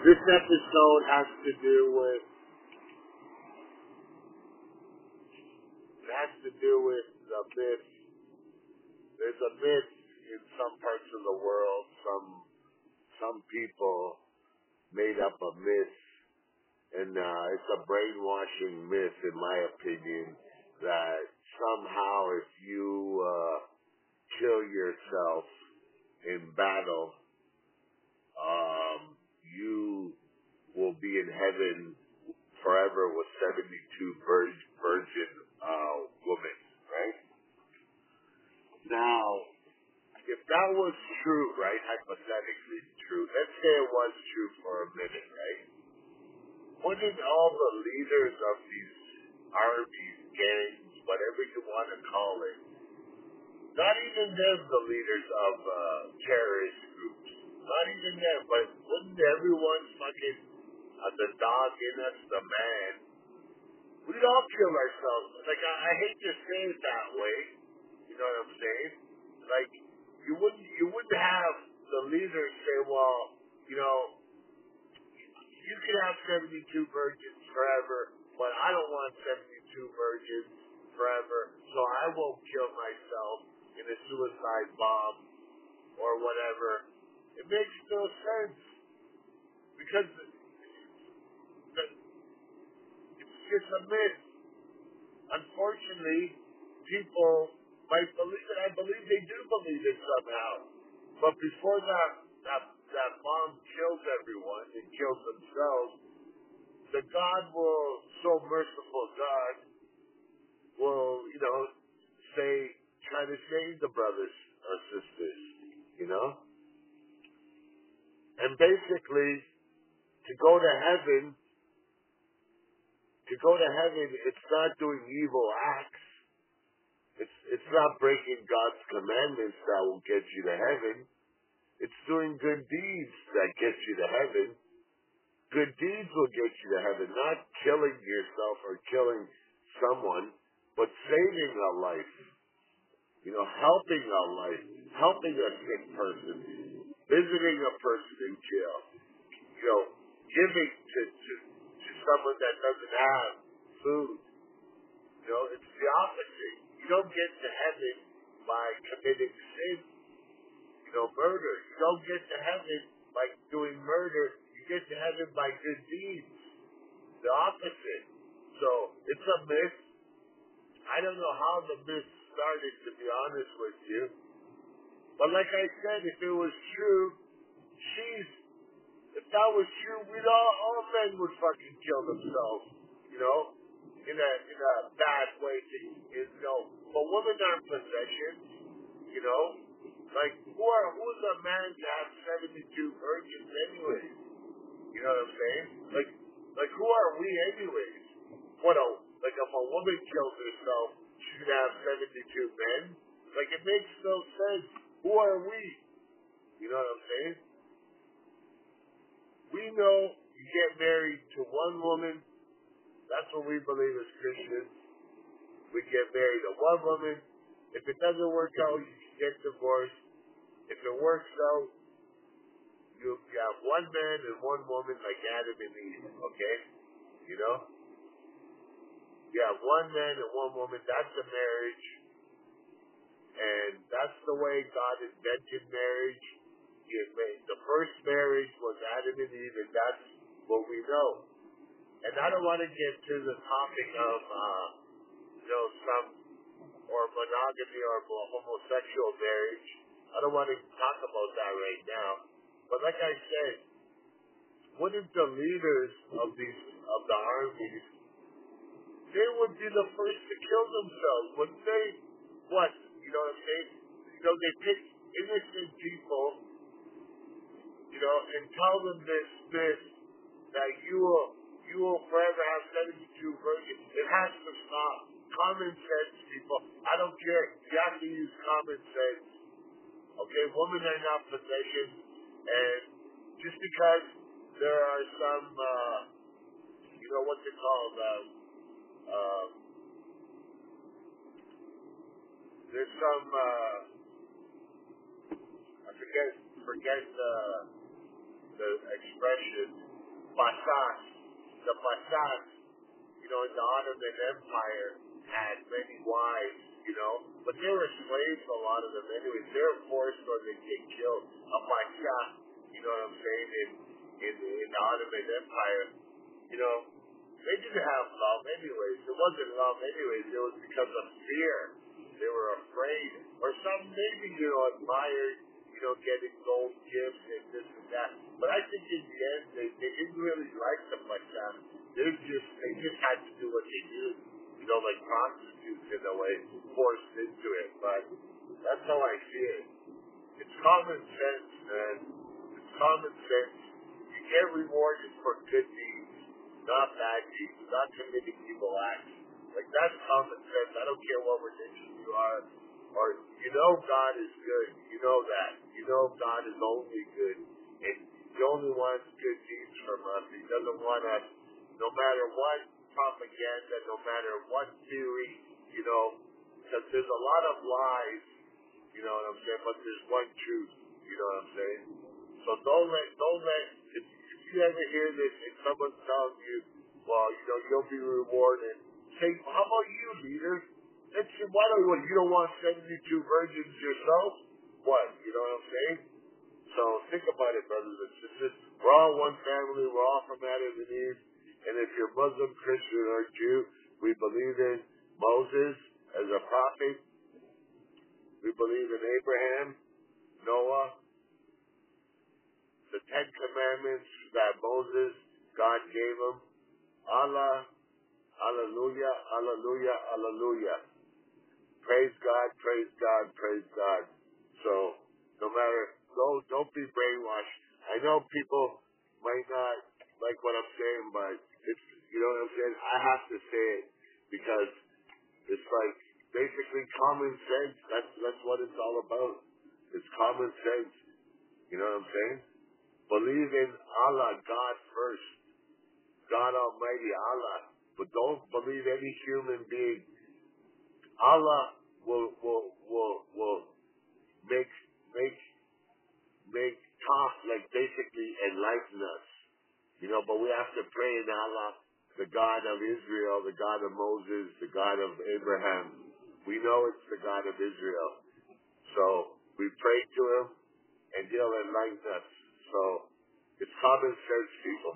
This episode has to do with it has to do with the myth. There's a myth in some parts of the world. Some some people made up a myth, and uh, it's a brainwashing myth, in my opinion, that somehow if you uh, kill yourself in battle, um, you will be in heaven forever with 72 virgin, virgin uh, women, right? Now, if that was true, right, hypothetically true, let's say it was true for a minute, right? Wouldn't all the leaders of these armies, gangs, whatever you want to call it, not even them, the leaders of uh, terrorist groups, not even them, but wouldn't everyone fucking, uh, the dog in us, the man, we'd all kill ourselves. Like, I, I hate to say it that way, you know what I'm saying? Like, you wouldn't, you wouldn't have the leaders say, well, you know, you can have 72 virgins forever, but I don't want 72 virgins forever, so I won't kill myself in a suicide bomb or whatever. It makes no sense because the, the, it's a myth. Unfortunately, people might believe it. I believe they do believe it somehow. But before that, that, that bomb kills everyone and kills themselves, the God will, so merciful God, will, you know, say, try to save the brothers or sisters, you know? And basically, to go to heaven, to go to heaven, it's not doing evil acts. It's it's not breaking God's commandments that will get you to heaven. It's doing good deeds that get you to heaven. Good deeds will get you to heaven, not killing yourself or killing someone, but saving a life. You know, helping a life, helping a sick person, visiting a person in jail. You know, giving to to, someone that doesn't have food. You know, it's the opposite. You don't get to heaven by committing sin. You know, murder. You don't get to heaven by doing murder. You get to heaven by good deeds. The opposite. So it's a myth. I don't know how the myth started, to be honest with you. But like I said, if it was true, jeez, if that was true, we'd all, all men would fucking kill themselves, you know, in a in a bad way. To, you know, but women aren't possessions, you know. Like who are who's a man to have seventy two virgins anyways? You know what I'm saying? Like like who are we anyways? What a like if a woman kills herself, she should have seventy two men. Like it makes no sense. Who are we? You know what I'm saying? We know you get married to one woman. That's what we believe as Christians. We get married to one woman. If it doesn't work out, you get divorced. If it works out, you, have one man and one woman like Adam and Eve, okay? You know? You have one man and one woman. That's a marriage. And that's the way God invented marriage. Had made, the first marriage was Adam and Eve, and that's what we know. And I don't want to get to the topic of, uh, you know, some, or monogamy or homosexual marriage. I don't want to talk about that right now. But like I said, wouldn't the leaders of these, of the armies, they would be the first to kill themselves, wouldn't they? What? You know what I'm saying? You know, they pick innocent people, and tell them this, this, that you will, you will forever have 72 virgins. It has to stop. Common sense, people. I don't care. You have to use common sense. Okay, women are not possessions, and just because there are some, uh, you know, what's it called? Um, um, there's some, uh, I forget, forget the, the expression Basas. The Basas, you know, in the Ottoman Empire had many wives, you know, but they were slaves, a lot of them anyways. They were forced or they get killed. A Basas, you know what I'm saying, in, in, in the Ottoman Empire, you know, they didn't have love anyways. It wasn't love anyways. It was because of fear. They were afraid. Or some maybe, you know, admired, you know, getting gold gifts and this and that. But I think in the end, they, they didn't really like them like that. They just, they just had to do what they do. You know, like prostitutes in a way, forced into it. But that's how I see it. It's common sense, man. It's common sense. You get rewarded for good deeds, not bad deeds, not committing evil acts. Like that's common sense. I don't care what religion you are, or you know God is good. You know that. You know God is only good, and He only wants good deeds from us. He doesn't want us, no matter what propaganda, no matter what theory, you know, because there's a lot of lies. You know what I'm saying? But there's one truth. You know what I'm saying? So don't let, don't let. If, if you ever hear this and someone's telling you, well, you know, you'll be rewarded say, how about you, leader? That's, why don't what, you don't want 72 virgins yourself? What, you know what I'm saying? So think about it, brothers and sisters. We're all one family. We're all from Adam and Eve. And if you're Muslim, Christian, or Jew, we believe in Moses as a prophet. We believe in Abraham, Noah, the Ten Commandments that Moses, God gave him, Allah, Hallelujah, hallelujah, hallelujah. Praise God, praise God, praise God. So, no matter, don't, don't be brainwashed. I know people might not like what I'm saying, but it's, you know what I'm saying? I have to say it because it's like basically common sense. That's, that's what it's all about. It's common sense. You know what I'm saying? Believe in Allah, God first. God Almighty, Allah but don't believe any human being. Allah will will will will make make make talk like basically enlighten us, you know. But we have to pray in Allah, the God of Israel, the God of Moses, the God of Abraham. We know it's the God of Israel, so we pray to Him, and He'll enlighten us. So it's common sense, people.